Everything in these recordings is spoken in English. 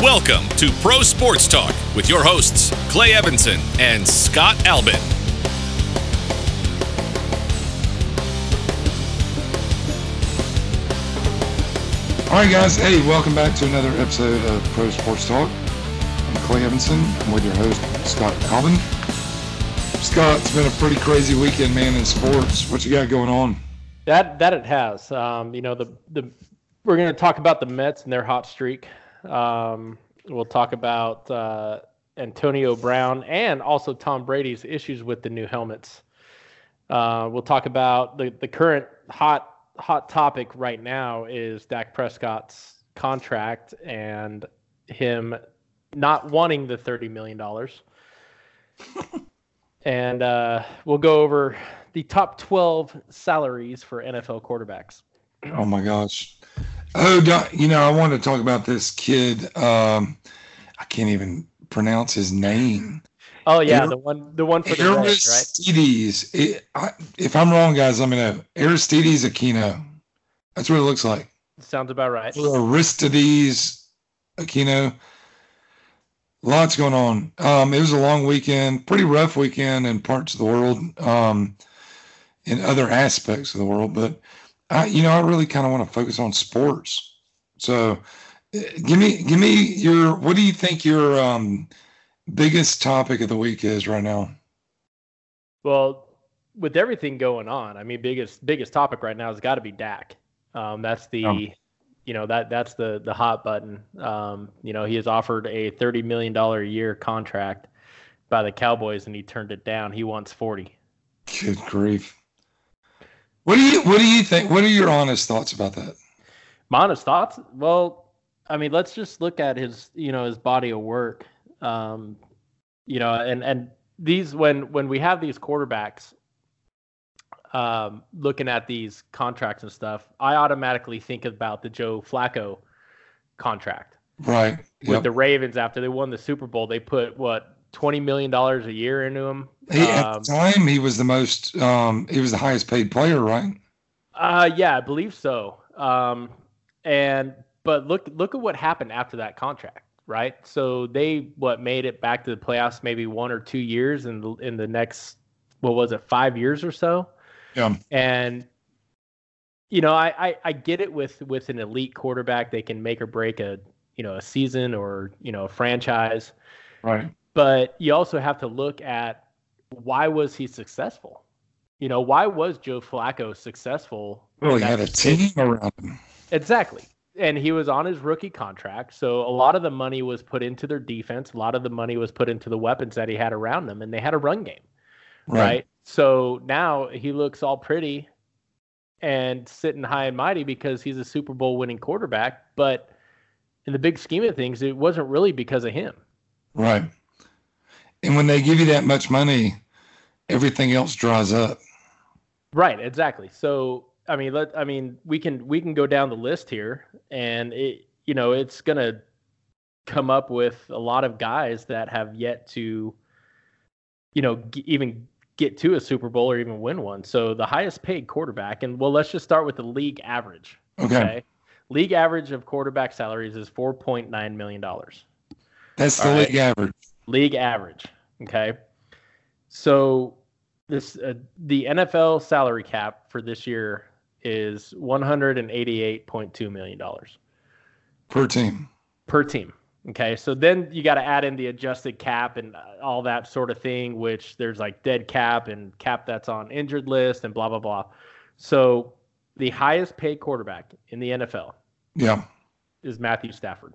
Welcome to Pro Sports Talk with your hosts, Clay Evanson and Scott Albin. All right, guys. Hey, welcome back to another episode of Pro Sports Talk. I'm Clay Evanson. I'm with your host, Scott Albin. Scott, it's been a pretty crazy weekend, man, in sports. What you got going on? That that it has. Um, you know, the the we're going to talk about the Mets and their hot streak. Um, we'll talk about uh, Antonio Brown and also Tom Brady's issues with the new helmets. Uh, we'll talk about the, the current hot hot topic right now is Dak Prescott's contract and him not wanting the thirty million dollars. and uh, we'll go over the top twelve salaries for NFL quarterbacks. Oh my gosh! Oh, you know, I want to talk about this kid. Um, I can't even pronounce his name. Oh yeah, the one, the one for the Aristides. Right? I, if I'm wrong, guys, let me know. Aristides Aquino. That's what it looks like. Sounds about right. Aristides Aquino. Lots going on. Um, it was a long weekend, pretty rough weekend in parts of the world, um, in other aspects of the world, but I, you know, I really kind of want to focus on sports. So, eh, give me, give me your. What do you think your um, biggest topic of the week is right now? Well, with everything going on, I mean, biggest biggest topic right now has got to be Dak. Um, that's the, oh. you know, that that's the the hot button. Um, you know, he has offered a thirty million dollar a year contract by the Cowboys, and he turned it down. He wants forty. Good grief. What do you What do you think? What are your honest thoughts about that? My honest thoughts. Well, I mean, let's just look at his you know his body of work. Um, you know, and and these when when we have these quarterbacks um, looking at these contracts and stuff, I automatically think about the Joe Flacco contract. Right. With yep. the Ravens after they won the Super Bowl, they put what twenty million dollars a year into him. He, um, at the time, he was the most. Um, he was the highest paid player, right? Uh, yeah, I believe so. Um, and but look, look at what happened after that contract, right? So they what made it back to the playoffs maybe one or two years in the in the next what was it five years or so? Yeah. And you know, I, I I get it with with an elite quarterback, they can make or break a you know a season or you know a franchise. Right but you also have to look at why was he successful? You know, why was Joe Flacco successful? Well, he had a team around him. Exactly. And he was on his rookie contract. So a lot of the money was put into their defense. A lot of the money was put into the weapons that he had around them, and they had a run game. Right. right? So now he looks all pretty and sitting high and mighty because he's a Super Bowl winning quarterback. But in the big scheme of things, it wasn't really because of him. Right. And when they give you that much money, everything else dries up. Right, exactly. So I mean, let I mean, we can we can go down the list here, and it you know it's gonna come up with a lot of guys that have yet to, you know, g- even get to a Super Bowl or even win one. So the highest paid quarterback, and well, let's just start with the league average. Okay. okay? League average of quarterback salaries is four point nine million dollars. That's the All league average league average. Okay. So this uh, the NFL salary cap for this year is 188.2 million dollars per team. Per team. Okay. So then you got to add in the adjusted cap and uh, all that sort of thing which there's like dead cap and cap that's on injured list and blah blah blah. So the highest paid quarterback in the NFL yeah is Matthew Stafford.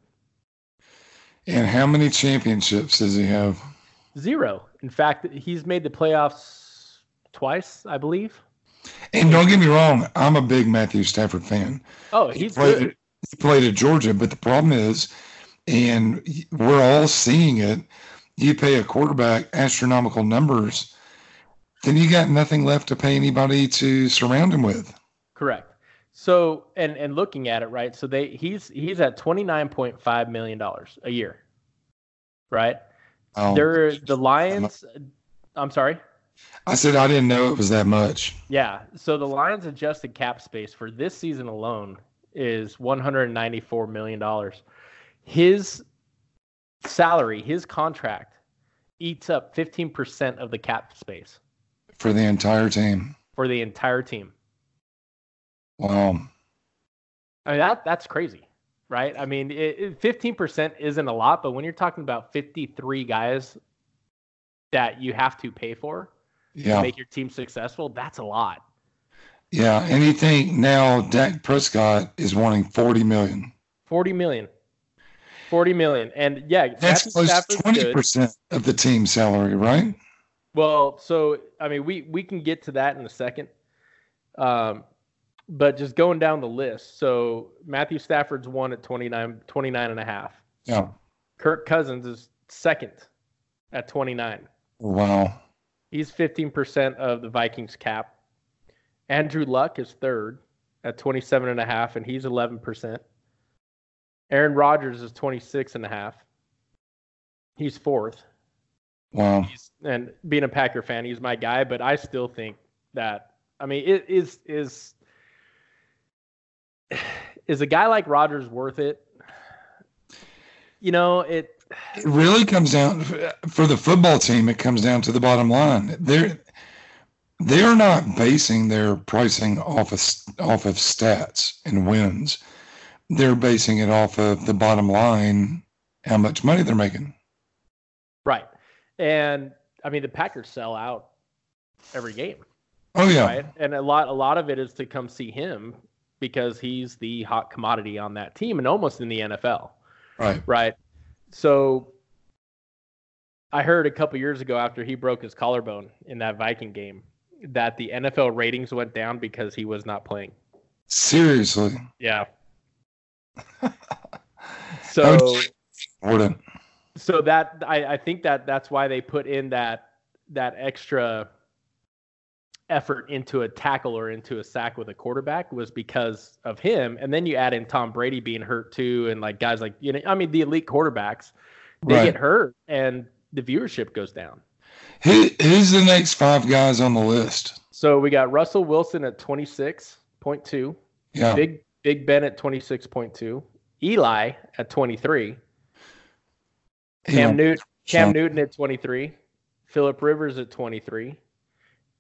And how many championships does he have? Zero. In fact, he's made the playoffs twice, I believe. And don't get me wrong, I'm a big Matthew Stafford fan. Oh, he's he played, good. He played at Georgia, but the problem is, and we're all seeing it, you pay a quarterback astronomical numbers, then you got nothing left to pay anybody to surround him with. Correct. So and and looking at it, right? So they he's he's at twenty nine point five million dollars a year, right? Oh, They're the Lions. I'm sorry. I said I didn't know it was that much. Yeah. So the Lions' adjusted cap space for this season alone is 194 million dollars. His salary, his contract eats up 15% of the cap space for the entire team. for the entire team. Wow. I mean that that's crazy, right? I mean, fifteen percent isn't a lot, but when you're talking about fifty-three guys that you have to pay for Yeah. to make your team successful, that's a lot. Yeah. And you think now Dak Prescott is wanting 40 million. Forty million. Forty million, and yeah, That's Matthew close to Stafford's good. 20% of the team salary, right? Well, so I mean, we we can get to that in a second. Um, but just going down the list. So Matthew Stafford's one at 29, 29 and a half. Yeah. Kirk Cousins is second at 29. Wow. He's 15% of the Vikings cap. Andrew Luck is third at 27 and a half and he's 11%. Aaron Rodgers is 26 and a half. He's fourth. Wow. He's, and being a Packer fan, he's my guy, but I still think that I mean, it is is is a guy like Rodgers worth it? You know, it It really comes down for the football team. It comes down to the bottom line. They're they're not basing their pricing off of off of stats and wins. They're basing it off of the bottom line, how much money they're making. right. And I mean, the Packers sell out every game. Oh yeah, right? And a lot a lot of it is to come see him because he's the hot commodity on that team and almost in the NFL, right. right? So I heard a couple years ago after he broke his collarbone in that Viking game that the NFL ratings went down because he was not playing. Seriously, Yeah. so important. so that I, I think that that's why they put in that that extra effort into a tackle or into a sack with a quarterback was because of him. And then you add in Tom Brady being hurt too, and like guys like you know, I mean the elite quarterbacks, they Right. get hurt and the viewership goes down. Who, who's the next five guys on the list? So we got Russell Wilson at twenty six point two, Yeah, Big Big Ben at twenty six point two, Eli at twenty three, Cam Yeah. Newton Cam Newton at 23, Philip Rivers at 23,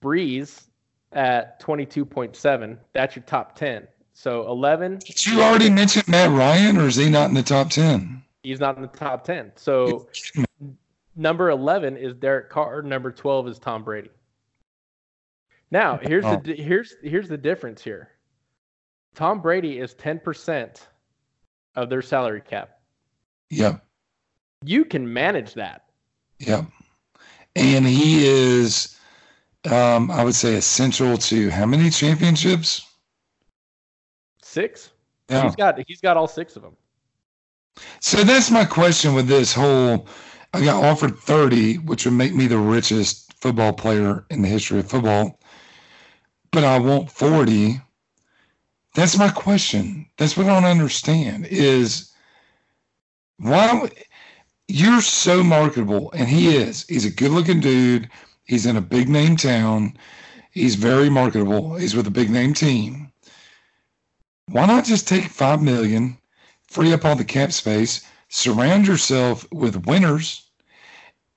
Brees at 22.7. That's your top 10. So 11, Did you already mention Matt Ryan, or is he not in the top ten? he's not in the top 10. So number 11 is Derek Carr, number 12 is Tom Brady. Now, oh. here's Oh. the here's here's the difference here. Tom Brady is 10% of their salary cap. Yep, You can manage that. yep. And he is, um, I would say, essential to how many championships? 6. Yeah. He's got he's got all 6 of them. So that's my question with this whole. I got offered 30, which would make me the richest football player in the history of football, but I want 40. That's my question. That's what I don't understand is why you're so marketable, and he is. He's a good looking dude. He's in a big name town. He's very marketable. He's with a big name team. Why not just take five million? free up all the cap space, surround yourself with winners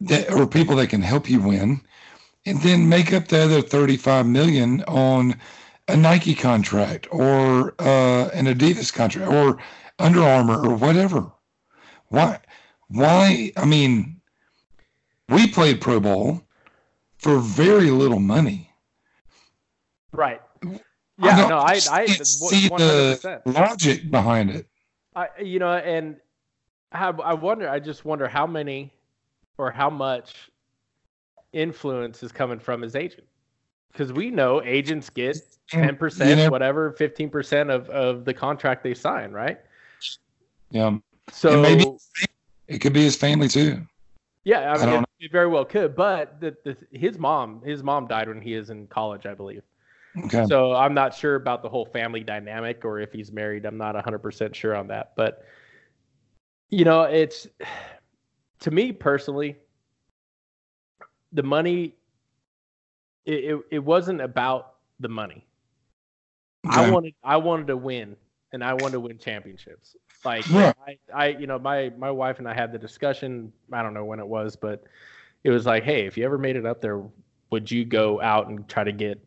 that or people that can help you win, and then make up the other 35 million on a Nike contract or uh, an Adidas contract or Under Armour or whatever. Why? Why? I mean, we played pro ball for very little money. Right. Yeah, don't no, I, I, see one hundred the logic behind it. I, you know, and I, I wonder. I just wonder how many or how much influence is coming from his agent, because we know agents get ten percent, You know- whatever, fifteen percent of of the contract they sign, right? Yeah, So maybe- it could be his family too. yeah, I I mean, it, very well could. But the, the his mom, his mom died when he is in college, I believe. Okay. So I'm not sure about the whole family dynamic or if he's married. I'm not 100% sure on that. But, you know, it's to me personally, the money, it, it, it wasn't about the money. I wanted I wanted to win and I want to win championships. Like Right. I, I, you know, my my wife and I had the discussion. I don't know when it was, but it was like, hey, if you ever made it up there, would you go out and try to get,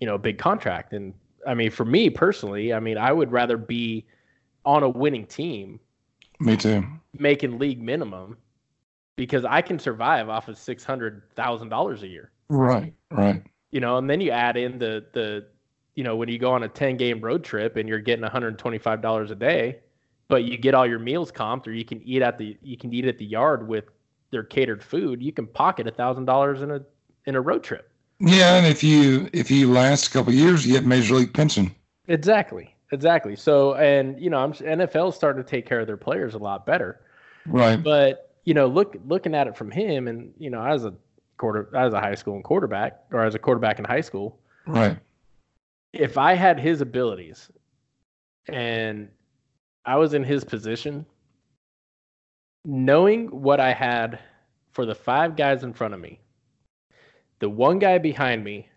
you know, a big contract? And I mean, for me personally, I mean, I would rather be on a winning team Me too. making league minimum because I can survive off of six hundred thousand dollars a year. Right. Right. You know, and then you add in the the you know, when you go on a ten game road trip and you're getting $125 a day, but you get all your meals comped or you can eat at the you can eat at the yard with their catered food, you can pocket a thousand dollars in a in a road trip. Yeah, and if you if you last a couple of years, you get major league pension. Exactly. Exactly. So and you know, I'm NFL is starting to take care of their players a lot better. Right. But you know, look looking at it from him, and you know, as a quarter as a high school and quarterback, or as a quarterback in high school, Right. If I had his abilities, and I was in his position, knowing what I had for the five guys in front of me, the one guy behind me,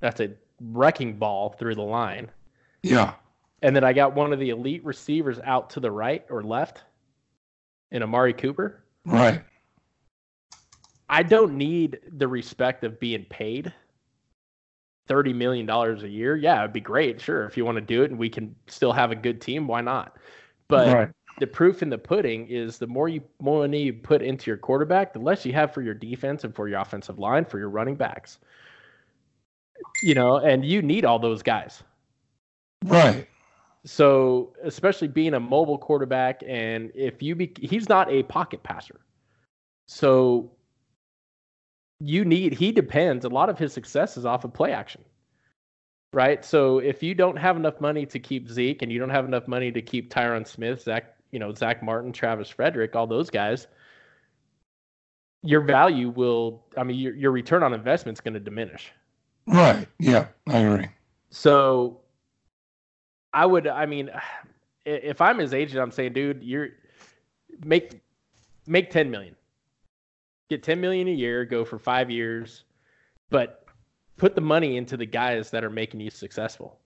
that's a wrecking ball through the line, Yeah. and then I got one of the elite receivers out to the right or left, in Amari Cooper. Right. I don't need the respect of being paid thirty million dollars a year. Yeah, it'd be great, sure, if you want to do it and we can still have a good team, why not? But right. the proof in the pudding is the more you more money you put into your quarterback, the less you have for your defense and for your offensive line, for your running backs. You know, and you need all those guys. Right. So, especially being a mobile quarterback, and if you be, he's not a pocket passer. So, you need, he depends, a lot of his success is off of play action, right? So, if you don't have enough money to keep Zeke and you don't have enough money to keep Tyron Smith, Zack, you know, Zack Martin, Travis Frederick, all those guys, your value will, I mean, your, your return on investment is going to diminish. Right. Yeah. I agree. So I would, I mean, if I'm his agent, I'm saying, dude, you're make make 10 million, get 10 million a year, go for five years, but put the money into the guys that are making you successful.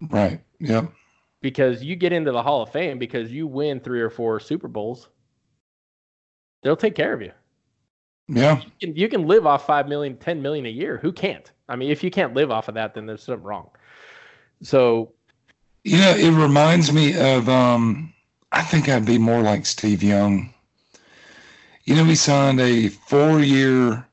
Right. Yep. Because you get into the Hall of Fame because you win three or four Super Bowls, they'll take care of you. Yeah. You can, you can live off five million, 10 million a year. Who can't? I mean, if you can't live off of that, then there's something wrong. So You know, it reminds me of um I think I'd be more like Steve Young. You know, he signed a four year,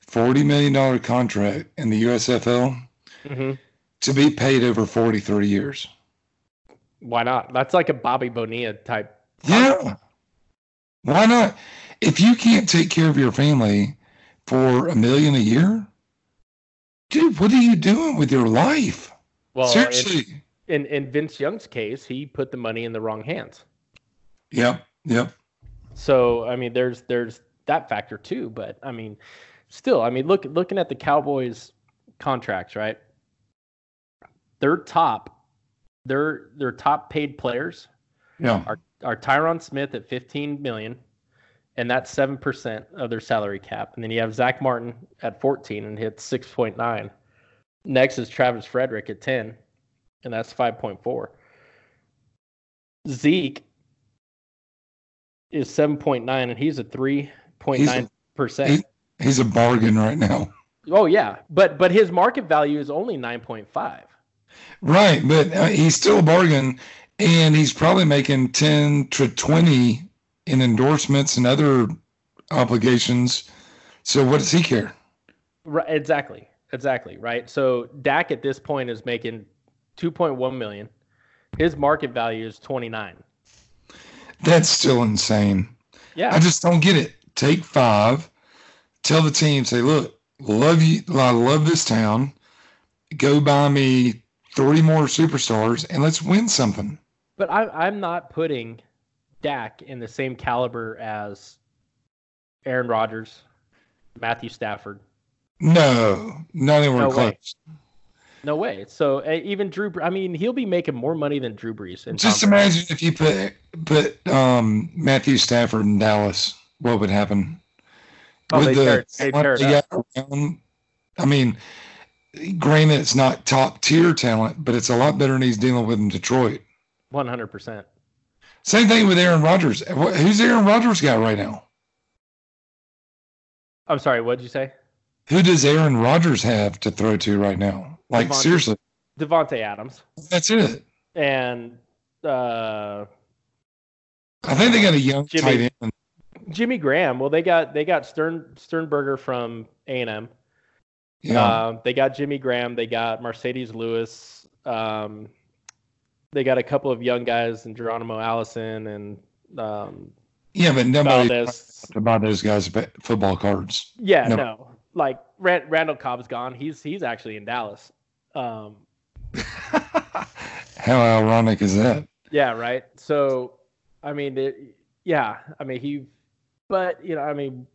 forty million dollar contract in the USFL mhm. to be paid over 43 years. why not? That's like a Bobby Bonilla type. Yeah. Why not? If you can't take care of your family for a million a year, dude, what are you doing with your life? Well, in, Seriously. in in Vince Young's case, he put the money in the wrong hands. Yep. Yep. So I mean, there's there's that factor too. But I mean, still, I mean, look looking at the Cowboys contracts, right? Their top, their their top paid players Yeah. are are Tyron Smith at 15 million, and that's seven percent of their salary cap. And then you have Zack Martin at 14 and hits 6.9. Next is Travis Frederick at 10, and that's 5.4. Zeke is 7.9, and he's a 3.9 percent. he- He's a bargain right now. Oh yeah, but but his market value is only 9.5. Right, but uh, he's still a bargain, and he's probably making ten to twenty in endorsements and other obligations. So what does he care? Right, exactly, exactly. Right. So Dak at this point is making 2.1 million. His market value is 29. That's still insane. Yeah. I just don't get it. Take five, tell the team, say, look, love you, I love this town. Go buy me three more superstars and let's win something. But I, I'm not putting Dak in the same caliber as Aaron Rodgers, Matthew Stafford. No, not anywhere No way. No way. So uh, even Drew, I mean, he'll be making more money than Drew Brees. And Just imagine if you put put um, Matthew Stafford in Dallas, what would happen? Oh, they tear it- they it they around- I mean, granted, it's not top tier talent, but it's a lot better than he's dealing with in Detroit. One hundred percent. Same thing with Aaron Rodgers. Who's Aaron Rodgers got right now? I'm sorry. What did you say? Who does Aaron Rodgers have to throw to right now? Like Davante. seriously, Davante Adams that's it. and uh, I think they got a young Jimmy- tight end. Jimmy Graham. Well, they got they got Stern Sternberger from A and M. Yeah, Um, they got Jimmy Graham. They got Marcedes Lewis. Um, they got a couple of young guys, and Geronimo Allison and um, yeah, but nobody Valdez. to buy those guys football cards. Yeah, No. no. Like Rand, Randall Cobb's gone. He's he's actually in Dallas. Um, How ironic is that? yeah, right. So, I mean, it, yeah, I mean he, but you know, I mean,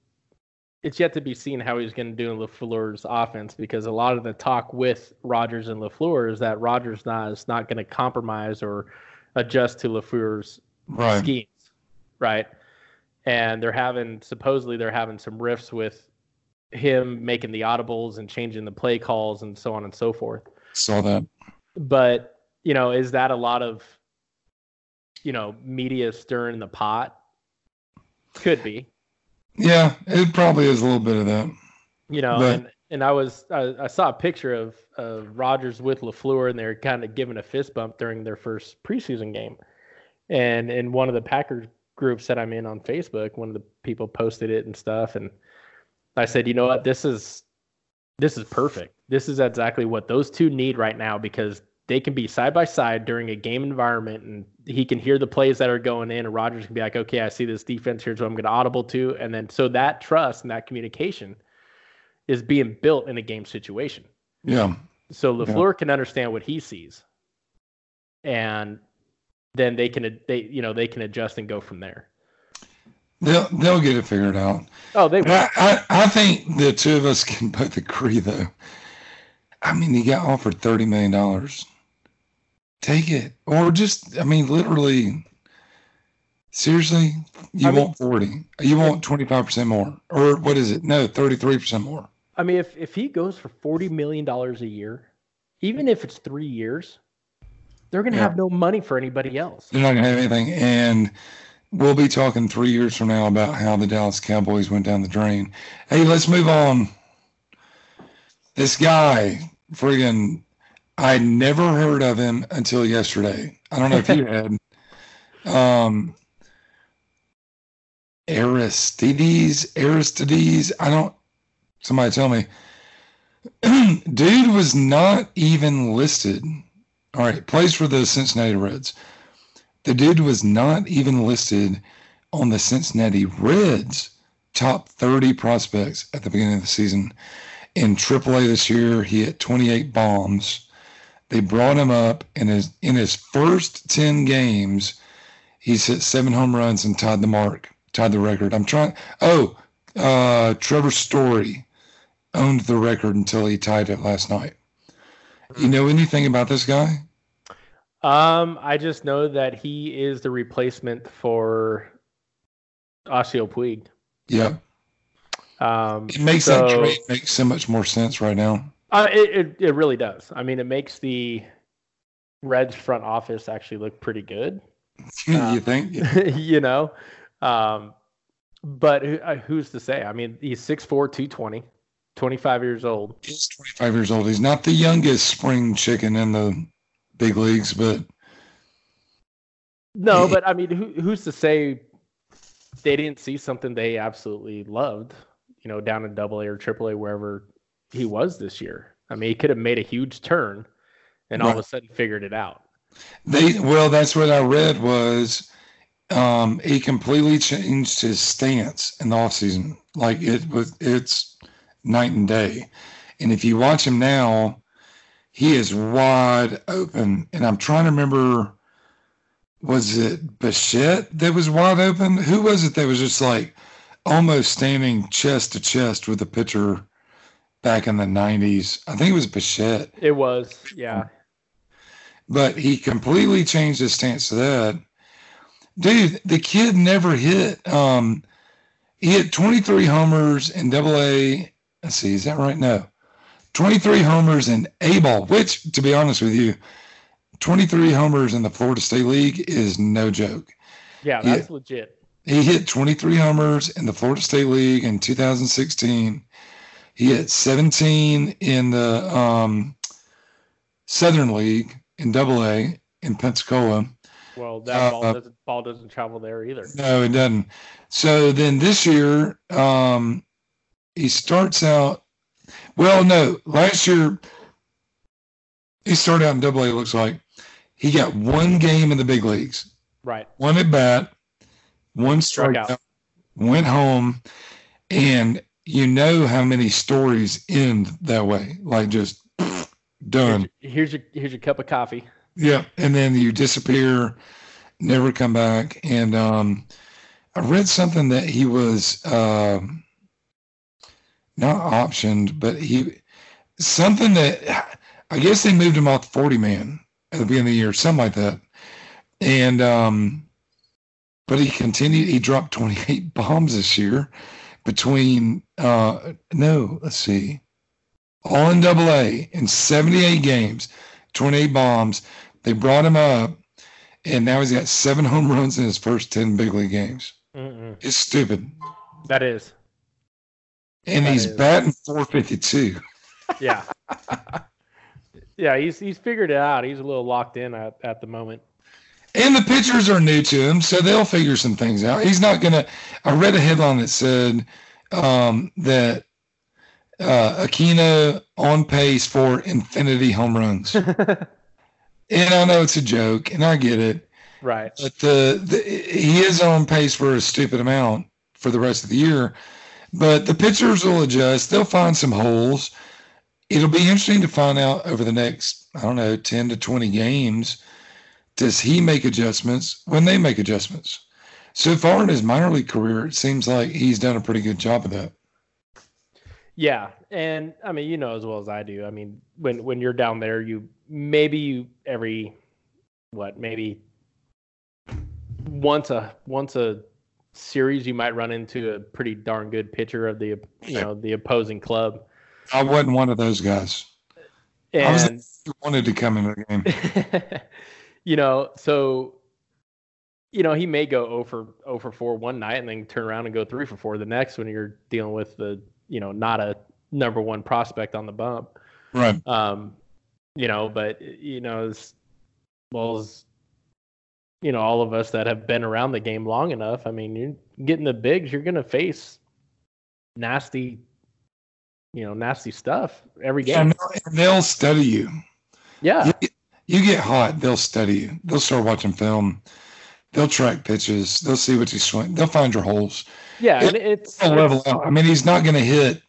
it's yet to be seen how he's going to do in Lafleur's offense because a lot of the talk with Rodgers and Lafleur is that Rodgers not is not going to compromise or adjust to Lafleur's Right. schemes, right? And they're having supposedly they're having some rifts with him making the audibles and changing the play calls and so on and so forth. Saw that. But you know, is that a lot of you know media stirring the pot? Could be, Yeah, it probably is a little bit of that. you know. But- and and I was I, I saw a picture of of Rodgers with Lafleur, and they're kind of giving a fist bump during their first preseason game. And in one of the Packers groups that I'm in on Facebook, one of the people posted it and stuff, and I said, you know what, this is this is perfect. This is exactly what those two need right now because they can be side by side during a game environment, and he can hear the plays that are going in, and Rodgers can be like, okay, I see this defense here, so I'm going to audible to, and then so that trust and that communication is being built in a game situation. Yeah. So Lafleur can understand what he sees, and then they can they you know they can adjust and go from there. They'll they'll get it figured out. Oh, they I, I, I think the two of us can both agree though. I mean, he got offered thirty million dollars. Take it, or just I mean, literally. Seriously, you I mean- want forty? You want twenty five percent more, or what is it? No, thirty three percent more. I mean, if if he goes for forty million dollars a year, even if it's three years, they're gonna Yeah. have no money for anybody else. They're not gonna have anything, and we'll be talking three years from now about how the Dallas Cowboys went down the drain. Hey, let's move on. This guy, friggin', I never heard of him until yesterday. I don't know if you had. Um, Aristides, Aristides. I don't. Somebody tell me. Dude was not even listed. All right, plays for the Cincinnati Reds. The dude was not even listed on the Cincinnati Reds top 30 prospects at the beginning of the season. In AAA this year, he hit 28 bombs. They brought him up in his in his first 10 games. He's hit seven home runs and tied the mark, tied the record. I'm trying. Oh, uh, Trevor Story owned the record until he tied it last night. You know anything about this guy? Um, I just know that he is the replacement for Osceola Puig. Yeah. Um, It makes so- that trade make so much more sense right now. Uh, it, it it really does. I mean, it makes the Reds front office actually look pretty good. Uh, you think? you know, um, but who, uh, who's to say? I mean, he's 6'4", 220, 25 years old. He's 25 years old. He's not the youngest spring chicken in the big leagues, but No, but I mean, who, who's to say they didn't see something they absolutely loved? You know, down in Double A or Triple A, wherever he was this year. I mean, he could have made a huge turn, and all of a sudden figured it out. they well, that's what I read was um, he completely changed his stance in the offseason. Like it was, it's night and day. And if you watch him now, he is wide open. And I'm trying to remember, was it Bichette that was wide open? Who was it that was just like almost standing chest to chest with the pitcher back in the 90s? I think it was Bichette It was, yeah. but he completely changed his stance to that. Dude, the kid never hit. Um, he hit 23 homers in Double A. Let's see, is that right? No, 23 homers in A ball. Which, to be honest with you, 23 homers in the Florida State League is no joke. Yeah, that's yeah. legit. He hit 23 homers in the Florida State League in 2016. He hit 17 in the um, Southern League in Double A in Pensacola. Well, that ball, uh, doesn't, ball doesn't travel there either. No, it doesn't. So then this year, um, he starts out. Well, no, last year he started out in Double A. Looks like he got one game in the big leagues. Right. One at bat, one strikeout, went home, and you know how many stories end that way, like just done. Here's your, here's your here's your cup of coffee. Yeah, and then you disappear, never come back. And um, I read something that he was uh, not optioned, but he something that I guess they moved him off forty man at the beginning of the year, something like that. And um, but he continued. He dropped twenty eight bombs this year between uh, no, let's see, all in Double A in seventy eight games. 28 bombs. They brought him up, and now he's got seven home runs in his first 10 big league games. Mm-mm. It's stupid. That is. And that he's is. batting 452. Yeah. yeah, he's he's figured it out. He's a little locked in at, at the moment. And the pitchers are new to him, so they'll figure some things out. He's not gonna. I read a headline that said um, that uh, Aquino on pace for infinity home runs. and I know it's a joke, and I get it. Right. But the, the he is on pace for a stupid amount for the rest of the year. But the pitchers will adjust. They'll find some holes. It'll be interesting to find out over the next, I don't know, 10 to 20 games. Does he make adjustments when they make adjustments? So far in his minor league career, it seems like he's done a pretty good job of that. Yeah, and I mean, you know as well as I do. I mean, when when you're down there, you maybe you every what maybe once a once a series you might run into a pretty darn good pitcher of the you know the opposing club. I wasn't one of those guys. And, I wanted to come in the game. you know, so you know he may go over over four one night and then turn around and go three for four the next when you're dealing with the you know not a number one prospect on the bump. Right. Um, you know, but you know, as well as you know, all of us that have been around the game long enough, I mean, you're getting the bigs, you're gonna face nasty, you know, nasty stuff every game. And they'll study you. Yeah. You, you get hot, they'll study you. They'll start watching film. They'll track pitches. They'll see what you swing. They'll find your holes. Yeah, it, it's a level out. I mean, he's not going to hit.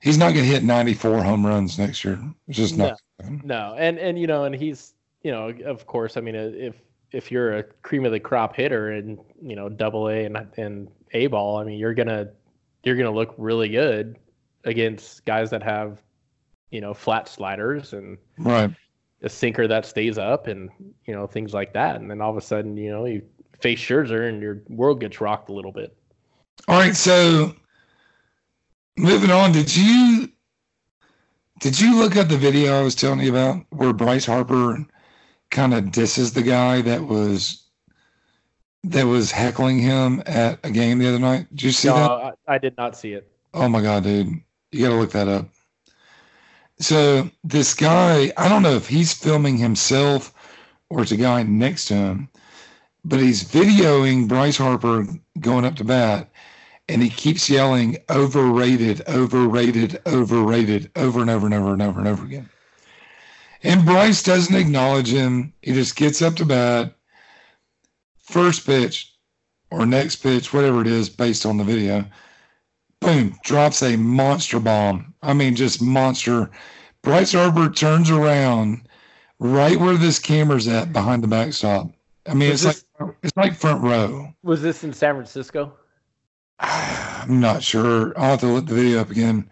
He's not going to hit 94 home runs next year. It's just not. No, no, and and you know, and he's you know, of course. I mean, if if you're a cream of the crop hitter and you know, double A and and A ball, I mean, you're gonna you're gonna look really good against guys that have you know flat sliders and right a sinker that stays up and you know things like that. And then all of a sudden, you know, you face Scherzer and your world gets rocked a little bit. All right, so moving on, did you did you look at the video I was telling you about where Bryce Harper kind of disses the guy that was that was heckling him at a game the other night? Did you see no, that? I, I did not see it. Oh my god, dude. You got to look that up. So this guy, I don't know if he's filming himself or it's a guy next to him, but he's videoing Bryce Harper going up to bat and he keeps yelling overrated, overrated, overrated over and over and over and over and over again. And Bryce doesn't acknowledge him. He just gets up to bat, first pitch or next pitch, whatever it is, based on the video. Boom, drops a monster bomb. I mean, just monster. Bryce Harper turns around right where this camera's at behind the backstop. I mean, was it's this, like it's like front row. Was this in San Francisco? I'm not sure. I'll have to look the video up again.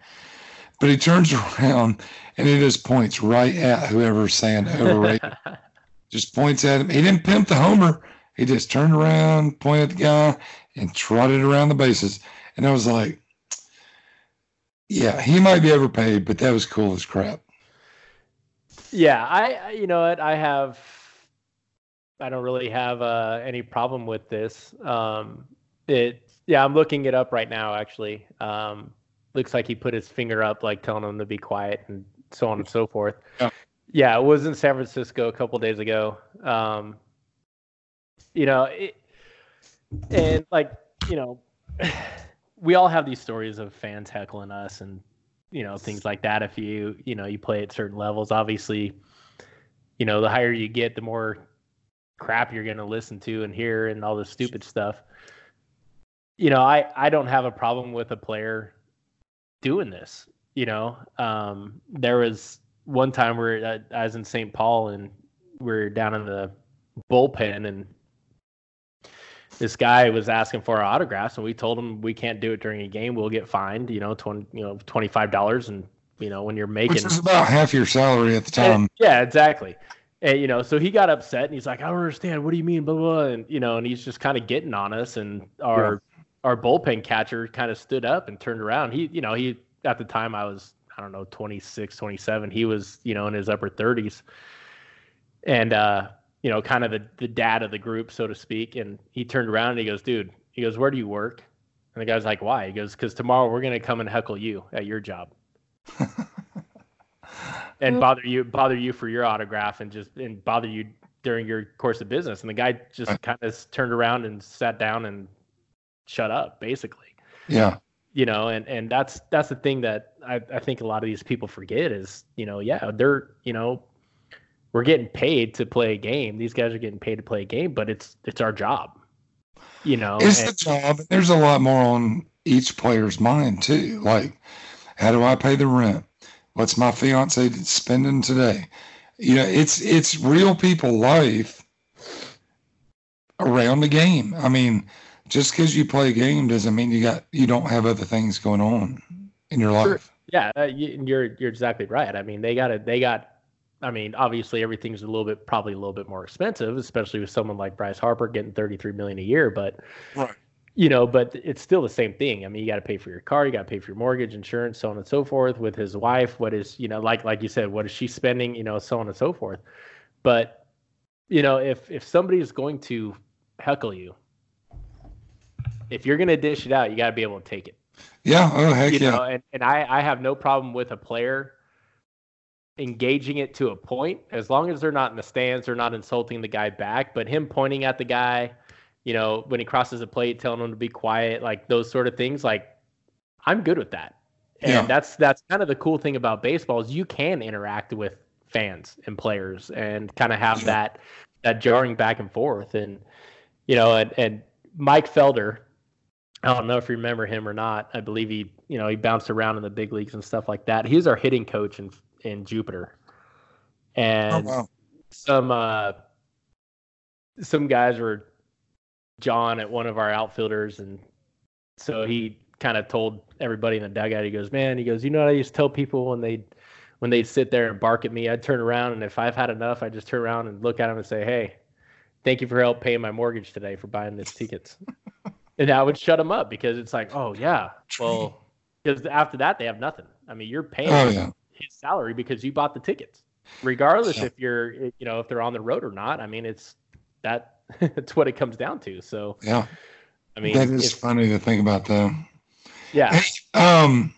But he turns around and he just points right at whoever's saying overrated. just points at him. He didn't pimp the homer. He just turned around, pointed at the guy, and trotted around the bases. And I was like, yeah, he might be overpaid, but that was cool as crap. Yeah, I you know what I have. I don't really have uh, any problem with this. Um, it yeah, I'm looking it up right now. Actually, um, looks like he put his finger up, like telling him to be quiet and so on and so forth. Yeah. Yeah, it was in San Francisco a couple days ago. Um, you know, it, and like you know, we all have these stories of fans heckling us and you know things like that. If you you know you play at certain levels, obviously, you know the higher you get, the more crap you're going to listen to and hear and all this stupid stuff. You know, I I don't have a problem with a player doing this. You know, um, there was one time where I was in St. Paul and we are down in the bullpen and this guy was asking for our autographs and we told him we can't do it during a game we'll get fined you know 20 you know 25 dollars and you know when you're making which is about half your salary at the time and, yeah exactly and you know so he got upset and he's like i don't understand what do you mean blah blah, blah. and you know and he's just kind of getting on us and our. Our bullpen catcher kind of stood up and turned around he you know he at the time i was i don't know 26 27 he was you know in his upper 30s and uh you know, kind of the, the dad of the group, so to speak. And he turned around and he goes, dude, he goes, where do you work? And the guy's like, why? He goes, because tomorrow we're going to come and heckle you at your job. and bother you, bother you for your autograph and just, and bother you during your course of business. And the guy just kind of turned around and sat down and shut up, basically. Yeah. You know, and, and that's, that's the thing that I, I think a lot of these people forget is, you know, yeah, they're, you know, we're getting paid to play a game. These guys are getting paid to play a game, but it's it's our job. You know, it's and, the job. There's a lot more on each player's mind too. Like, how do I pay the rent? What's my fiance spending today? You know, it's it's real people life around the game. I mean, just because you play a game doesn't mean you got you don't have other things going on in your life. Yeah, uh, you, you're you're exactly right. I mean, they got it. They got I mean, obviously everything's a little bit probably a little bit more expensive, especially with someone like Bryce Harper getting 33 million a year, but right. you know, but it's still the same thing. I mean, you got to pay for your car, you got to pay for your mortgage, insurance, so on and so forth. With his wife, what is, you know, like like you said, what is she spending, you know, so on and so forth. But you know, if if somebody is going to heckle you, if you're going to dish it out, you got to be able to take it. Yeah. Oh heck you yeah. Know, and and I I have no problem with a player engaging it to a point, as long as they're not in the stands, they're not insulting the guy back. But him pointing at the guy, you know, when he crosses the plate, telling him to be quiet, like those sort of things, like I'm good with that. And yeah. that's that's kind of the cool thing about baseball is you can interact with fans and players and kind of have yeah. that that jarring back and forth. And you know, and, and Mike Felder, I don't know if you remember him or not. I believe he, you know, he bounced around in the big leagues and stuff like that. He was our hitting coach in in Jupiter, and oh, wow. some uh, some guys were John at one of our outfielders, and so he kind of told everybody in the dugout. He goes, "Man," he goes, "You know what I used to tell people when they when they'd sit there and bark at me, I'd turn around, and if I've had enough, I'd just turn around and look at them and say, "Hey, thank you for help paying my mortgage today for buying these tickets." and I would shut them up because it's like, oh yeah, well, because after that they have nothing. I mean, you're paying. Oh, yeah his salary because you bought the tickets, regardless yeah. if you're you know if they're on the road or not. I mean, it's that it's what it comes down to. So yeah, I mean that is funny to think about though. Yeah. Hey, um,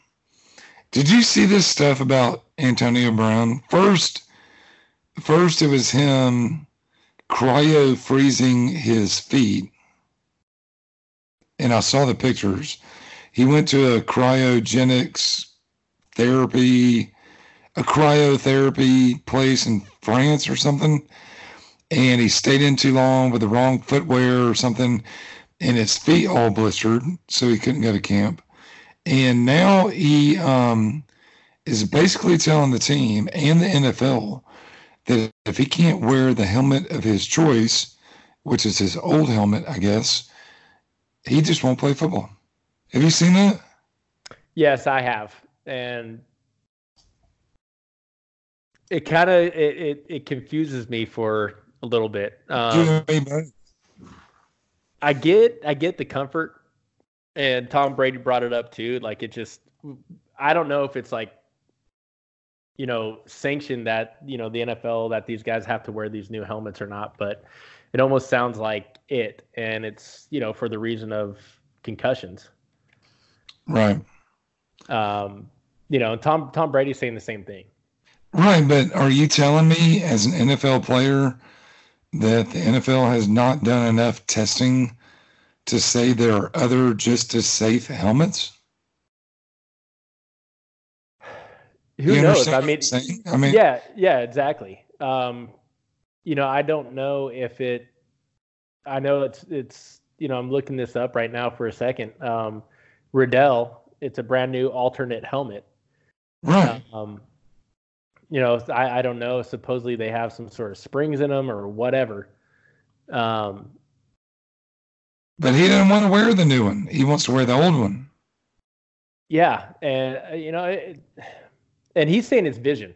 did you see this stuff about Antonio Brown? First, first it was him cryo freezing his feet, and I saw the pictures. He went to a cryogenics therapy a cryotherapy place in France or something, and he stayed in too long with the wrong footwear or something, and his feet all blistered, so he couldn't go to camp. And now he um, is basically telling the team and the NFL that if he can't wear the helmet of his choice, which is his old helmet, I guess, he just won't play football. Have you seen that? Yes, I have. And it kind of it, it, it confuses me for a little bit. Um, I get I get the comfort, and Tom Brady brought it up too. Like it just I don't know if it's like you know, sanction that you know the NFL that these guys have to wear these new helmets or not, but it almost sounds like it, and it's you know for the reason of concussions. Right. Um, you know, Tom Tom Brady's saying the same thing. Right, but are you telling me as an NFL player that the NFL has not done enough testing to say there are other just as safe helmets? Who You knows? I mean, I mean, yeah, yeah, exactly. Um, you know, I don't know if it. I know it's it's you know I'm looking this up right now for a second. Um, Riddell, it's a brand new alternate helmet. right. Um, you know, I I don't know. Supposedly they have some sort of springs in them or whatever. Um, But he doesn't want to wear the new one. He wants to wear the old one. yeah, and uh, you know, it, and he's saying it's vision.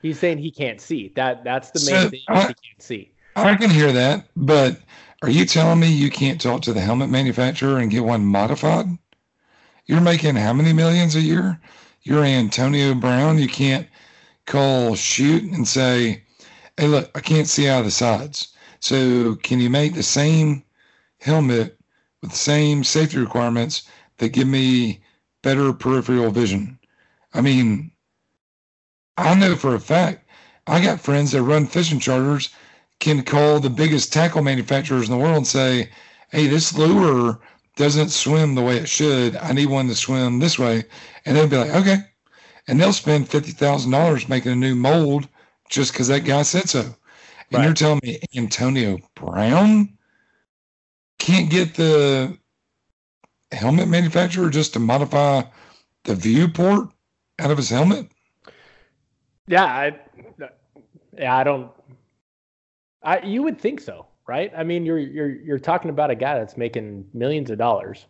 He's saying he can't see. That that's the main So, thing. I- he can't see. I can hear that, but are you telling me you can't talk to the helmet manufacturer and get one modified? You're making how many millions a year? You're Antonio Brown. You can't call Schutt and say, "Hey, look, I can't see out of the sides. So can you make the same helmet with the same safety requirements that give me better peripheral vision?" I mean, I know for a fact I got friends that run fishing charters can call the biggest tackle manufacturers in the world and say, "Hey, this lure doesn't swim the way it should. I need one to swim this way," and they'll be like, "Okay," and they'll spend fifty thousand dollars making a new mold just because that guy said so. And Right. you're telling me Antonio Brown can't get the helmet manufacturer just to modify the viewport out of his helmet? Yeah, I, yeah, I don't. I you would think so, right? I mean, you're you're you're talking about a guy that's making millions of dollars,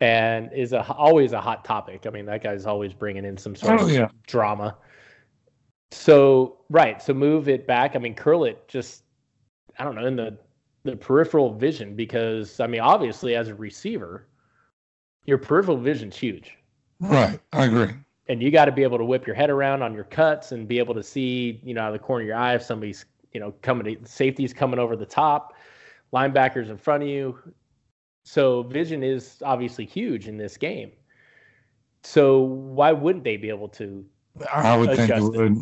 and is a always a hot topic. I mean, that guy's always bringing in some sort Oh of yeah, drama. So right, so move it back. I mean, curl it just I don't know in the the peripheral vision because I mean, obviously as a receiver, your peripheral vision's huge right. I agree. and you got to be able to whip your head around on your cuts and be able to see, you know, out of the corner of your eye if somebody's, you know, coming, to safety's coming over the top, linebackers in front of you. So vision is obviously huge in this game. So why wouldn't they be able to? I would think it would.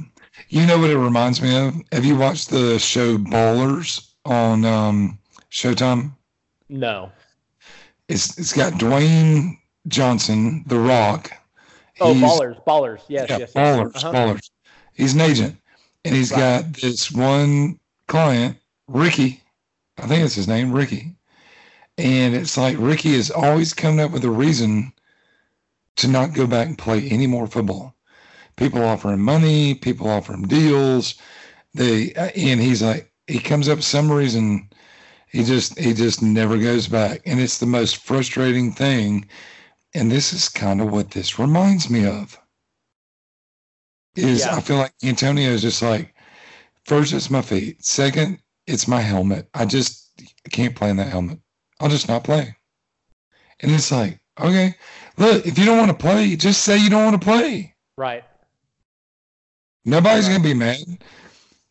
You know what it reminds me of? Have you watched the show Ballers on um, Showtime? No. It's it's got Dwayne Johnson, The Rock. Oh, He's- ballers, ballers. Yes, yeah, yes, yes. ballers, Uh-huh. ballers. He's an agent, and he's Right. got this one client, Ricky. I think it's his name, Ricky. And it's like Ricky is always coming up with a reason to not go back and play any more football. People offer him money, people offer him deals. They and he's like he comes up with some reason. He just he just never goes back, and it's the most frustrating thing. And this is kind of what this reminds me of is Yeah. I feel like Antonio is just like, first it's my feet, second it's my helmet. I just can't play in that helmet. I'll just not play. And it's like, okay, look, if you don't want to play, just say you don't want to play. Right. Nobody's Right. gonna be mad.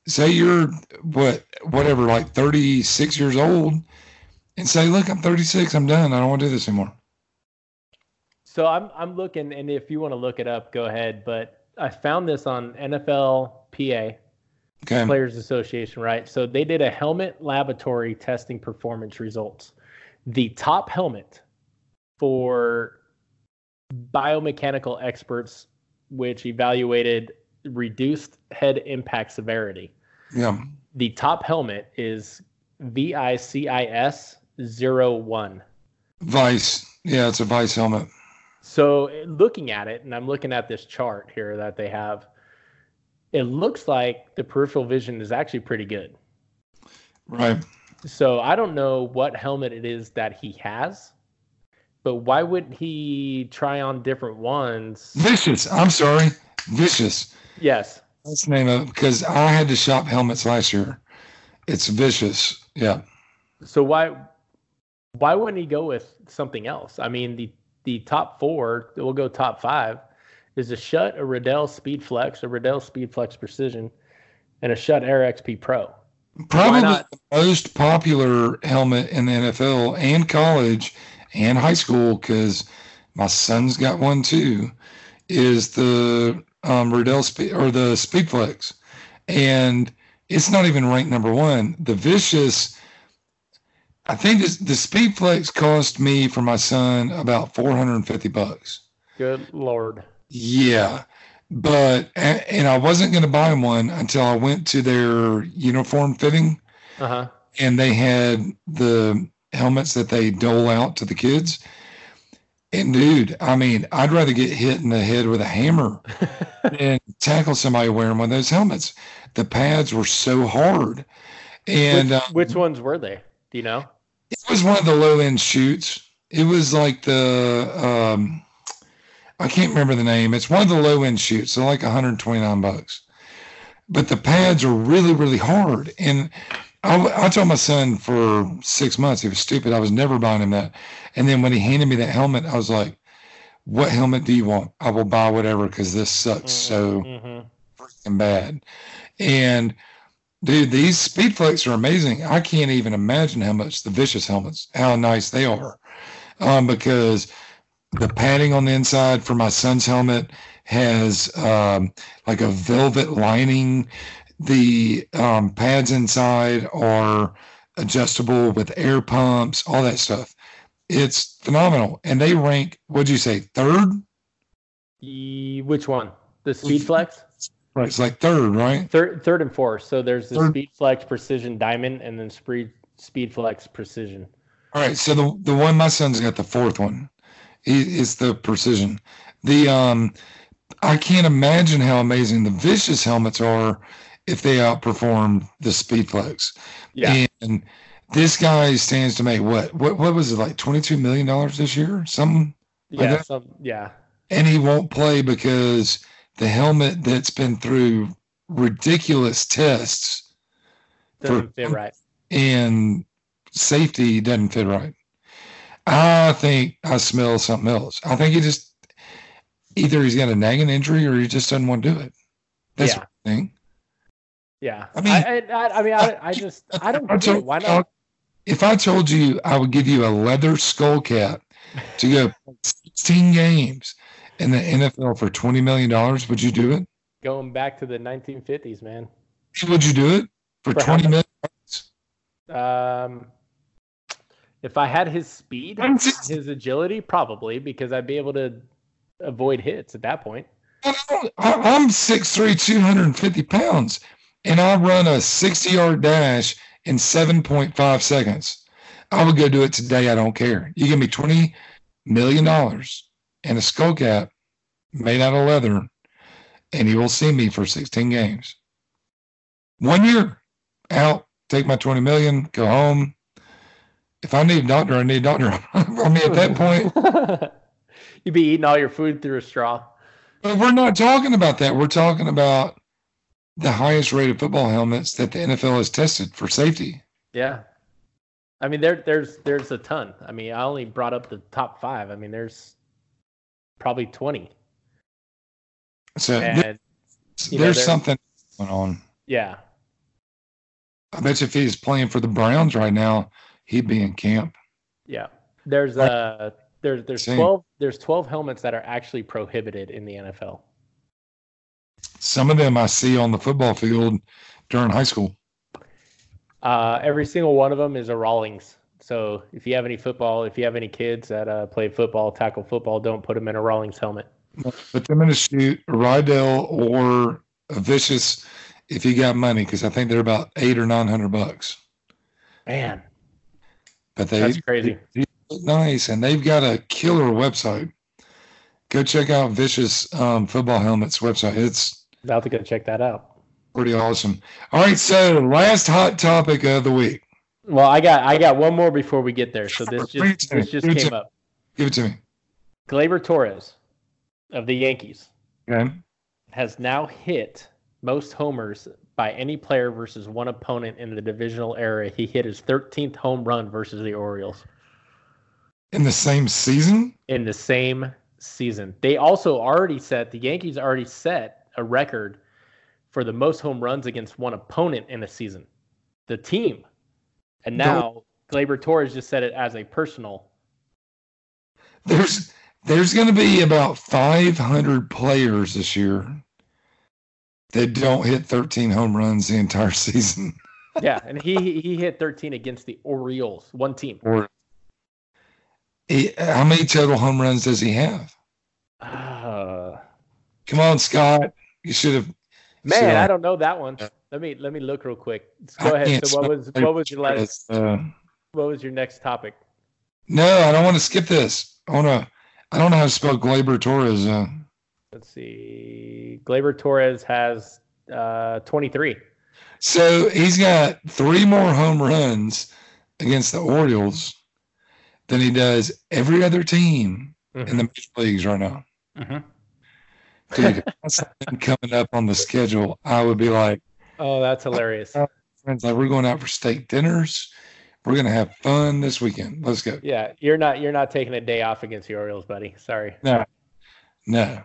Say you're what, whatever, like 36 years old, and say, look, I'm 36. I'm done. I don't want to do this anymore. So I'm I'm looking, and if you want to look it up, go ahead. But I found this on NFLPA. Okay. Players Association, right? So they did a helmet laboratory testing performance results. The top helmet for biomechanical experts, which evaluated reduced head impact severity. Yeah. The top helmet is VICIS 01. Vice. Yeah, it's a Vice helmet. So eh, looking at it, and I'm looking at this chart here that they have, it looks like the peripheral vision is actually pretty good. Right. So I don't know what helmet it is that he has, but why wouldn't he try on different ones? Vicious. I'm sorry. Vicious. Yes. That's the name of it because I had to shop helmets last year. It's vicious. Yeah. So why why wouldn't he go with something else? I mean, the the top four, we'll go top five, is a Schutt, a Riddell Speed Flex, a Riddell Speed Flex Precision, and a Schutt Air XP Pro. Probably the most popular helmet in the NFL and college and high school because my son's got one too. Is the um, Riddell Speed or the Speed Flex, and it's not even ranked number one. The Vicious, I think this, the Speed Flex cost me for my son about four hundred and fifty bucks. Good lord. Yeah, but and I wasn't going to buy one until I went to their uniform fitting, Uh-huh. and they had the helmets that they dole out to the kids. And dude, I mean, I'd rather get hit in the head with a hammer than tackle somebody wearing one of those helmets. The pads were so hard, and which, uh, which ones were they? Do you know? It was one of the low end Schutts. It was like the um, I can't remember the name. It's one of the low end Schutts, so like 129 bucks. But the pads are really really hard, and I, I told my son for six months he was stupid. I was never buying him that. And then when he handed me that helmet, I was like, "What helmet do you want? I will buy whatever because this sucks so Mhm. freaking bad." And dude, these speed flex are amazing. I can't even imagine how much the vicious helmets, how nice they are, um, because the padding on the inside for my son's helmet has um, like a velvet lining. The um, pads inside are adjustable with air pumps, all that stuff. It's phenomenal, and they rank. What'd you say? Third? Which one? The Speed Flex? Right, it's like third, right? Third, third and fourth. So there's the Third. Speed Flex Precision Diamond, and then Speed Speed Flex Precision. All right, so the the one my son's got the fourth one. He, it's the precision. The um, I can't imagine how amazing the vicious helmets are if they outperform the Speedflex. Yeah. And this guy stands to make what? What what was it like? Twenty two million dollars this year? Something. Yeah. that? Some, yeah. And he won't play because the helmet that's been through ridiculous tests Doesn't fit right. and safety doesn't fit right. I think I smell something else. I think he just either he's got a nagging injury or he just doesn't want to do it. That's Yeah. what I think. Yeah. I mean, I, I, I mean, I, I just, I don't I told- Why not? If I told you I would give you a leather skull cap to go 16 games in the NFL for 20 million dollars, would you do it? Going back to the 1950s, man. Would you do it for For 20 million? Um, if I had his speed, his agility, probably because I'd be able to avoid hits at that point. I'm 6'3", 250 pounds, and I run a 60 yard dash in 7.5 seconds. I would go do it today. I don't care. You give me $20 million and a skull cap made out of leather, and you will see me for 16 games. One year out, take my 20 million, go home. If I need a doctor, I need a doctor. I mean, at that point, You'd be eating all your food through a straw. But we're not talking about that. We're talking about the highest rated football helmets that the NFL has tested for safety. Yeah. I mean, there, there's, there's a ton. I mean, I only brought up the top five. I mean, there's probably 20. So And there's, you know, there's something going on. yeah, I bet you if he's playing for the Browns right now, he'd be in camp. yeah. There's, Right. uh, there's, there's Same. 12, there's 12 helmets that are actually prohibited in the NFL. Some of them I see on the football field during high school. Uh, every single one of them is a Rawlings. So if you have any football, if you have any kids that uh, play football, tackle football, don't put them in a Rawlings helmet. Put them in a Schutt, Riddell or Vicious if you got money, because I think they're about eight or nine hundred bucks. Man, But they that's crazy. look nice, and they've got a killer website. Go check out Vicious um, Football Helmets website. It's About to go check that out. pretty awesome. All right, so last hot topic of the week. Well, I got I got one more before we get there. So this just this just it came up. Give it to me. Gleyber Torres of the Yankees Okay. has now hit most homers by any player versus one opponent in the divisional era. He hit his 13th home run versus the Orioles In the same season? in the same season. They also already set the Yankees already set a record for the most home runs against one opponent in a season. The team. And now Gleyber Torres just said it as a personal. There's there's going to be about 500 players this year that don't hit 13 home runs the entire season. yeah, and he he hit 13 against the Orioles, one team. Or he, how many total home runs does he have? Uh, Come on, Scott. You should have. man, I don't know that one. Let me let me look real quick. Go ahead. So what was what was your last? Uh, what was your next topic? No, I don't want to skip this. I want to. I don't know how to spell Gleyber Torres. Uh, Let's see. Gleyber Torres has uh, 23. So he's got three more home runs against the Orioles than he does every other team mm-hmm. in the major leagues right now. Mm-hmm. Dude, coming up on the schedule, I would be like, "Oh, that's hilarious!" Uh, friends, like we're going out for steak dinners. We're gonna have fun this weekend. Let's go. Yeah, you're not you're not taking a day off against the Orioles, buddy. Sorry. No, no.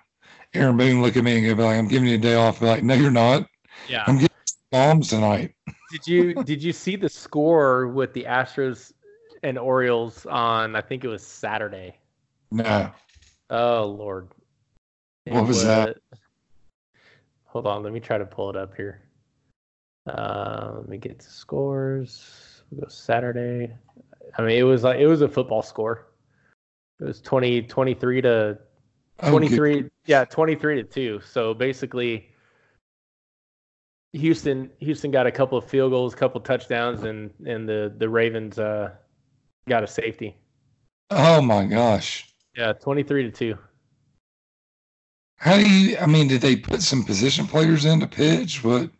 Aaron Boone look at me and go like, "I'm giving you a day off." Be like, "No, you're not." Yeah. I'm getting bombs tonight. did you did you see the score with the Astros and Orioles on? I think it was Saturday. No. Oh Lord. It what was, was that? Hold on, let me try to pull it up here. Uh, let me get to scores. We'll go Saturday. I mean, it was like it was a football score. It was 20, 23 to 23. Oh, yeah, 23 to 2. So basically Houston Houston got a couple of field goals, a couple touchdowns and and the the Ravens uh got a safety. Oh my gosh. Yeah, 23 to 2. How do you I mean, did they put some position players in to pitch? What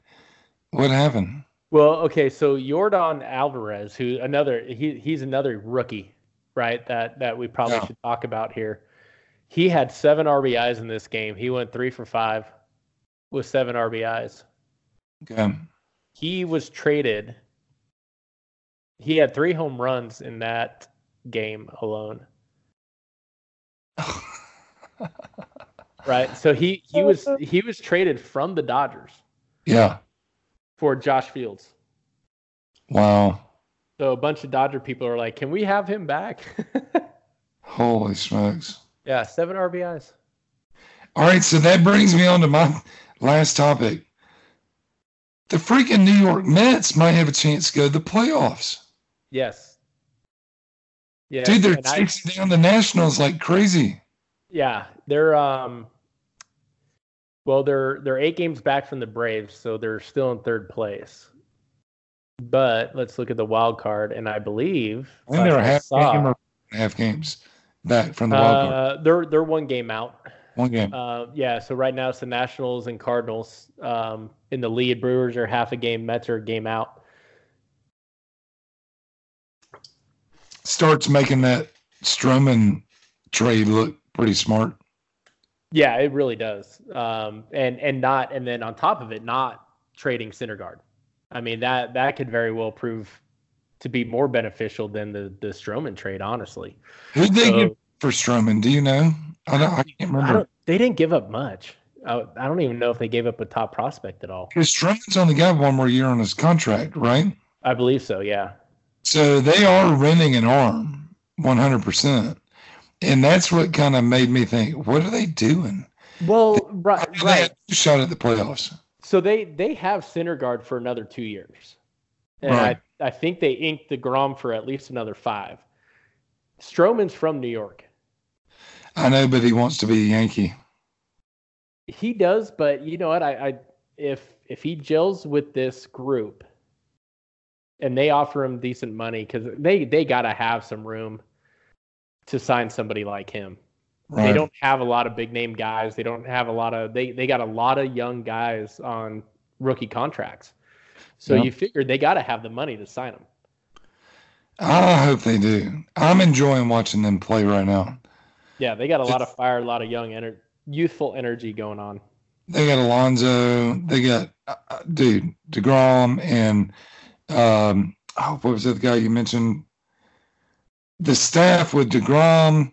what happened? Well, okay, so Jordan Alvarez, who another he he's another rookie, right? That that we probably yeah. should talk about here. He had seven RBIs in this game. He went three for five with seven RBIs. Okay. He was traded. He had three home runs in that game alone. right. So he he was he was traded from the Dodgers. Yeah for Josh Fields. Wow. So a bunch of Dodger people are like, "Can we have him back?" Holy smokes! Yeah, seven RBIs. All right, so that brings me on to my last topic. The freaking New York Mets might have a chance to go to the playoffs. Yes. Yeah, dude, they're chasing I, down the Nationals like crazy. Yeah, they're um well, they're they're eight games back from the Braves, so they're still in third place. But let's look at the wild card, and I believe I think they're half saw, game or half games back from the wild card. Uh, they're they're one game out. One game. Uh, yeah. So right now it's the Nationals and Cardinals um, in the lead. Brewers are half a game. Mets are a game out. Starts making that Stroman trade look pretty smart. Yeah, it really does. Um, and and not and then on top of it, not trading Syndergaard. I mean that that could very well prove to be more beneficial than the the Stroman trade. Honestly, who did they give for Stroman? Do you know? I don't. I can't remember. I they didn't give up much. I, I, don't even know if they gave up a top prospect at all. Because Stroman's only got one more year on his contract, right? I believe so. Yeah. So they are renting an arm, one hundred percent and that's what kind of made me think, what are they doing? Well, right, they right. shot at the playoffs. So they they have Syndergaard for another two years, and right. I I think they inked deGrom for at least another five. Stroman's from New York. I know, but he wants to be a Yankee. He does, but you know what? I, I if if he gels with this group, and they offer him decent money because they they gotta have some room to sign somebody like him. Right. They don't have a lot of big name guys. They don't have a lot of they they got a lot of young guys on rookie contracts. So yep. you figure they got to have the money to sign them. I hope they do. I'm enjoying watching them play right now. Yeah, they got a lot of fire, a lot of young, ener- youthful energy going on. They got Alonso. They got uh, uh dude deGrom and um, oh, what was that guy you mentioned? The staff with deGrom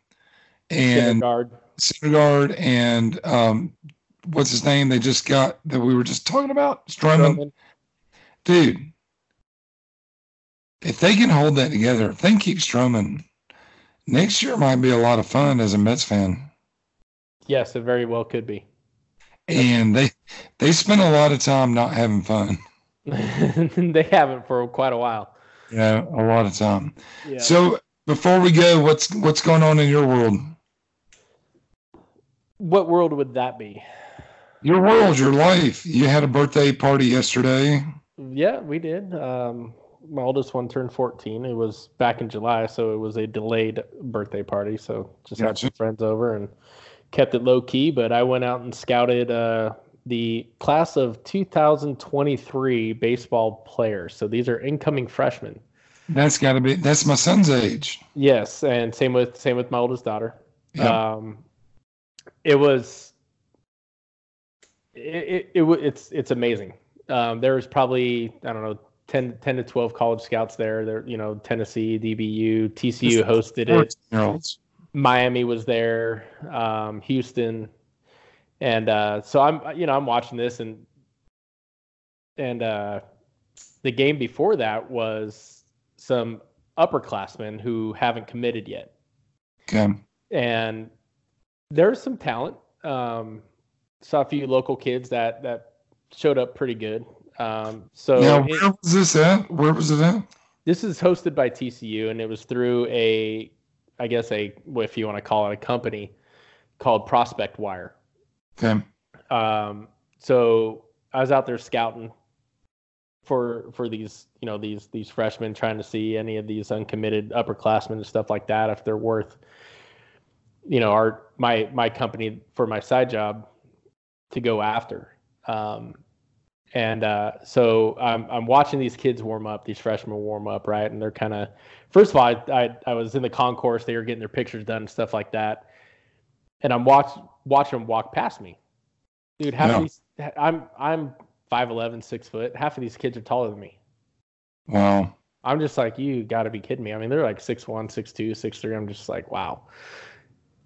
and Syndergaard. Syndergaard and um, what's his name? They just got that we were just talking about Stroman. Stroman. Dude, if they can hold that together, if they can keep Stroman, next year might be a lot of fun as a Mets fan. Yes, it very well could be. And they they spend a lot of time not having fun. they haven't for quite a while. Yeah, a lot of time. Yeah. So before we go, what's what's going on in your world? what world would that be? Your world, your life. You had a birthday party yesterday. Yeah, we did. Um, my oldest one turned 14. It was back in July, so it was a delayed birthday party. So just had some friends over and kept it low key. But I went out and scouted uh, the class of 2023 baseball players. So these are incoming freshmen. That's got to be. That's my son's age. Yes, and same with same with my oldest daughter. Yeah. Um, it was it, it, it it's it's amazing. Um, there was probably I don't know 10, 10 to twelve college scouts there. There, you know, Tennessee, DBU, TCU hosted it. Miami was there, um, Houston, and uh, so I'm you know I'm watching this and and uh, the game before that was some upperclassmen who haven't committed yet, Okay. and there's some talent. Um, saw a few local kids that that showed up pretty good. Um, so now, it- where was this at? Where was it at? this is hosted by TCU, and it was through a, I guess a, if you want to call it a company, called Prospect Wire. Okay. Um, so I was out there scouting for for these, you know, these these freshmen, trying to see any of these uncommitted upperclassmen and stuff like that, if they're worth, you know, our my my company for my side job to go after. Um, and uh, so I'm I'm watching these kids warm up, these freshmen warm up, right? And they're kind of, first of all, I, I I was in the concourse, they were getting their pictures done and stuff like that, and I'm watch watching them walk past me, dude. Yeah. of these, I'm I'm 5'11", 6 foot. Half of these kids are taller than me. Wow. I'm just like, you got to be kidding me. I mean, they're like 6'1", 6'2", 6'3". I'm just like, wow.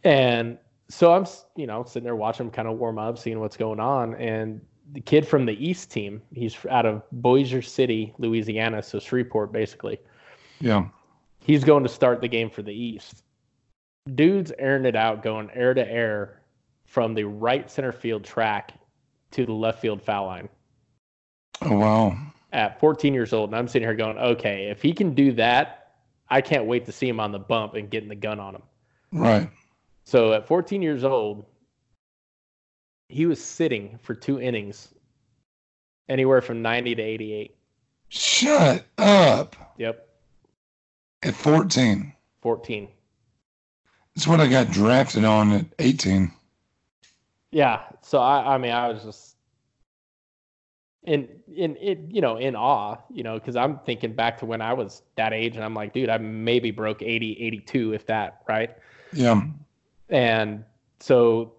And so I'm, you know, sitting there watching them kind of warm up, seeing what's going on. And the kid from the East team, he's out of Bossier City, Louisiana, so Shreveport, basically. Yeah. He's going to start the game for the East. Dude's airing it out, going air to air from the right center field track to the left field foul line Oh wow. at 14 years old, and I'm sitting here going, okay, if he can do that, I can't wait to see him on the bump and getting the gun on him. Right. So at 14 years old, he was sitting for two innings, anywhere from 90 to 88. Shut up. Yep, At 14. 14. That's what I got drafted on at 18. Yeah. So I, I mean, I was just in, in, in, you know, in awe, you know, because I'm thinking back to when I was that age, and I'm like, dude, I maybe broke 80, 82, if that, right? Yeah. And so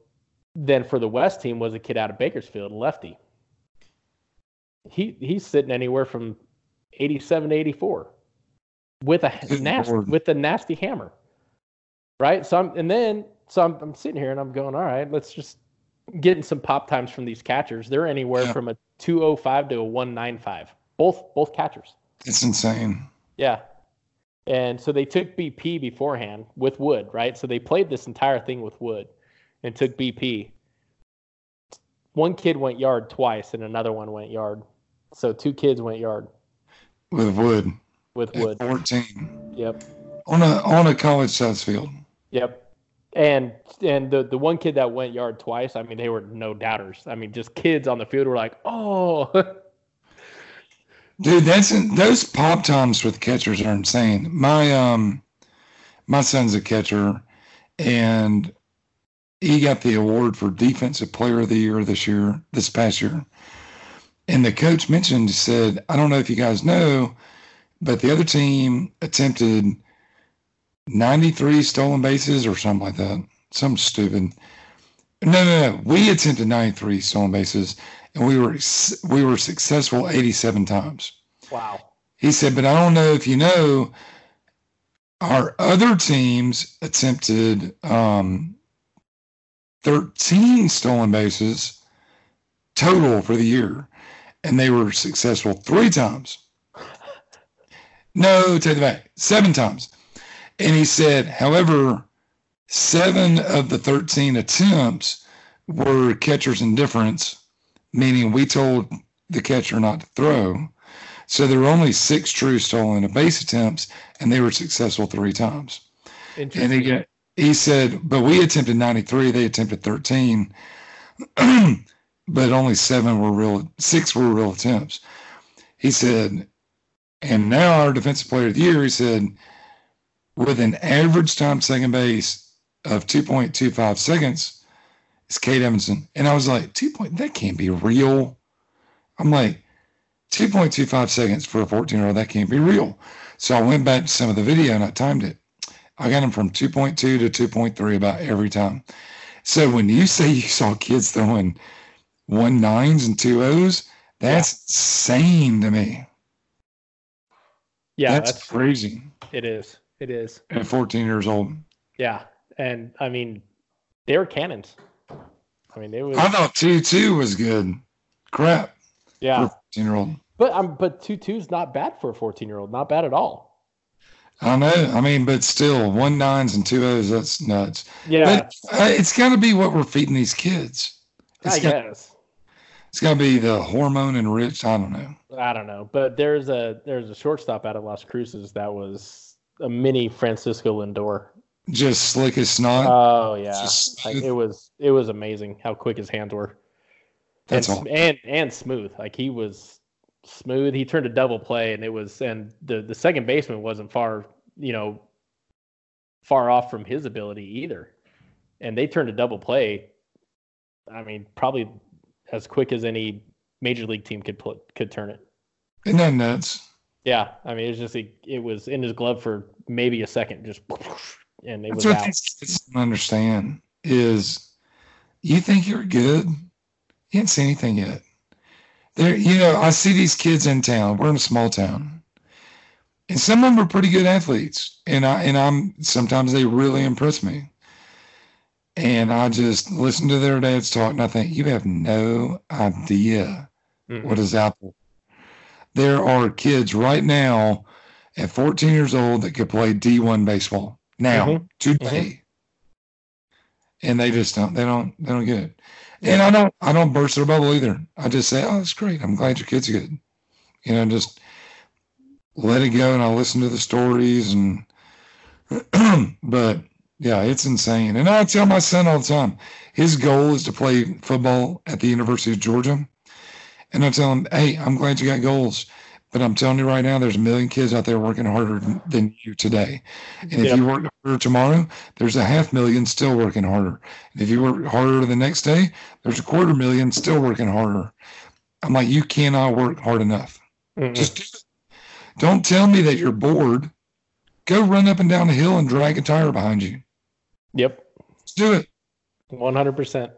then for the West team was a kid out of Bakersfield, lefty. He he's sitting anywhere from 87 to 84 with a nasty with a nasty hammer. Right? So I'm and then so I'm, I'm sitting here and I'm going, all right, let's just getting some pop times from these catchers. They're anywhere Yeah. from a 205 to a 195. Both both catchers. It's insane. Yeah. And so they took BP beforehand with Wood, right? So they played this entire thing with Wood and took BP. One kid went yard twice and another one went yard. So two kids went yard With wood. with At Wood. 14. Yep. On a on a college size field. Yep. And and the the one kid that went yard twice, I mean, they were no doubters. I mean, just kids on the field were like, "Oh, Dude, that's those pop times with catchers are insane. My um my son's a catcher and he got the award for defensive player of the year this year, this past year. And the coach mentioned said, I don't know if you guys know, but the other team attempted 93 stolen bases or something like that. Something stupid. No, no, no. We attempted 93 stolen bases and we were we were successful 87 times. wow." He said, but I don't know if you know, our other teams attempted um, 13 stolen bases total for the year, and they were successful three times. No, take it back, seven times. And he said, however, seven of the 13 attempts were catcher's indifference, meaning we told the catcher not to throw. So there were only six true stolen base attempts, and they were successful three times. And he, he said, but we attempted 93, they attempted 13, but only seven were real, six were real attempts. He said, and now our defensive player of the year, he said, with an average time second base of 2.25 seconds, is Kate Evanson. And I was like, two point, that can't be real. I'm like, 2.25 seconds for a 14 year old, that can't be real. So I went back to some of the video and I timed it. I got him from 2.2 to 2.3 about every time. So when you say you saw kids throwing one nines and two O's, that's yeah. insane to me. Yeah, that's, that's crazy. It is. It is. At 14 years old. Yeah, and I mean, they were cannons. I mean, they was. I thought two two was good. Crap. Yeah. Fourteen year old. But um, but two two is not bad for a fourteen year old. Not bad at all. I know. I mean, but still, one nines and two O's. That's nuts. Yeah. But uh, it's got to be what we're feeding these kids. It's I got, guess. It's got to be the hormone enriched. I don't know. I don't know, but there's a there's a shortstop out of Las Cruces that was a mini Francisco Lindor. Just slick as snot. Oh yeah, like, it was it was amazing how quick his hands were. That's and, all. And and smooth. Like he was smooth. He turned a double play, and it was and the the second baseman wasn't far you know far off from his ability either. And they turned a double play. I mean, probably as quick as any major league team could put could turn it. Isn't that nuts? Yeah, I mean, it's just it, it was in his glove for maybe a second, just and it That's was what out. don't understand is you think you're good, you didn't see anything yet. There, you know, I see these kids in town. We're in a small town, and some of them are pretty good athletes, and I and I'm sometimes they really impress me. And I just listen to their dads talk, and I think you have no idea mm-hmm. what is out there. There are kids right now at 14 years old that could play D1 baseball now mm-hmm. today, mm-hmm. and they just don't. They don't. They don't get it. And I don't. I don't burst their bubble either. I just say, "Oh, that's great. I'm glad your kid's are good." You know, just let it go, and I listen to the stories and. but yeah, it's insane. And I tell my son all the time, his goal is to play football at the University of Georgia. And I tell him, hey, I'm glad you got goals. But I'm telling you right now, there's a million kids out there working harder than you today. And if yep. you work harder tomorrow, there's a half million still working harder. And if you work harder the next day, there's a quarter million still working harder. I'm like, you cannot work hard enough. Mm-hmm. Just do it. Don't tell me that you're bored. Go run up and down the hill and drag a tire behind you. Yep. Let's do it. 100%.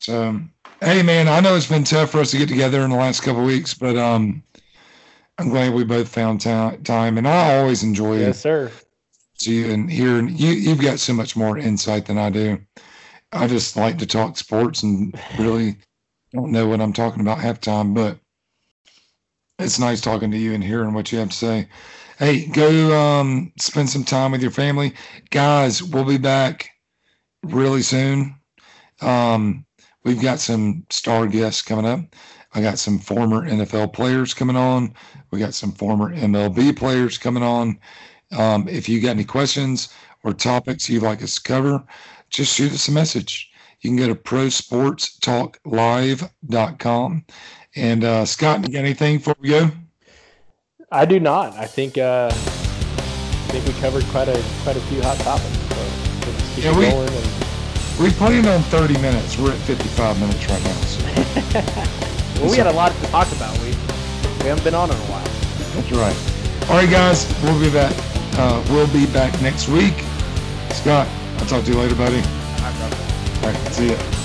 So, hey, man, I know it's been tough for us to get together in the last couple weeks, but um, I'm glad we both found time. And I always enjoy yes, it. sir. To you and hearing you, you've got so much more insight than I do. I just like to talk sports and really don't know what I'm talking about half time, but it's nice talking to you and hearing what you have to say. Hey, go um, spend some time with your family. Guys, we'll be back really soon. Um, we've got some star guests coming up. I got some former NFL players coming on. We got some former MLB players coming on. Um, if you got any questions or topics you'd like us to cover, just shoot us a message. You can go to prosportstalklive.com. And uh, Scott, you got anything before we go? I do not. I think uh, I think we covered quite a quite a few hot topics. So keep yeah, we, and... we planned on 30 minutes. We're at 55 minutes right now. So. well, we had a lot to talk about. We we haven't been on in a while. That's right. All right, guys, we'll be back. Uh, we'll be back next week. Scott, I'll talk to you later, buddy. All right, All right see ya.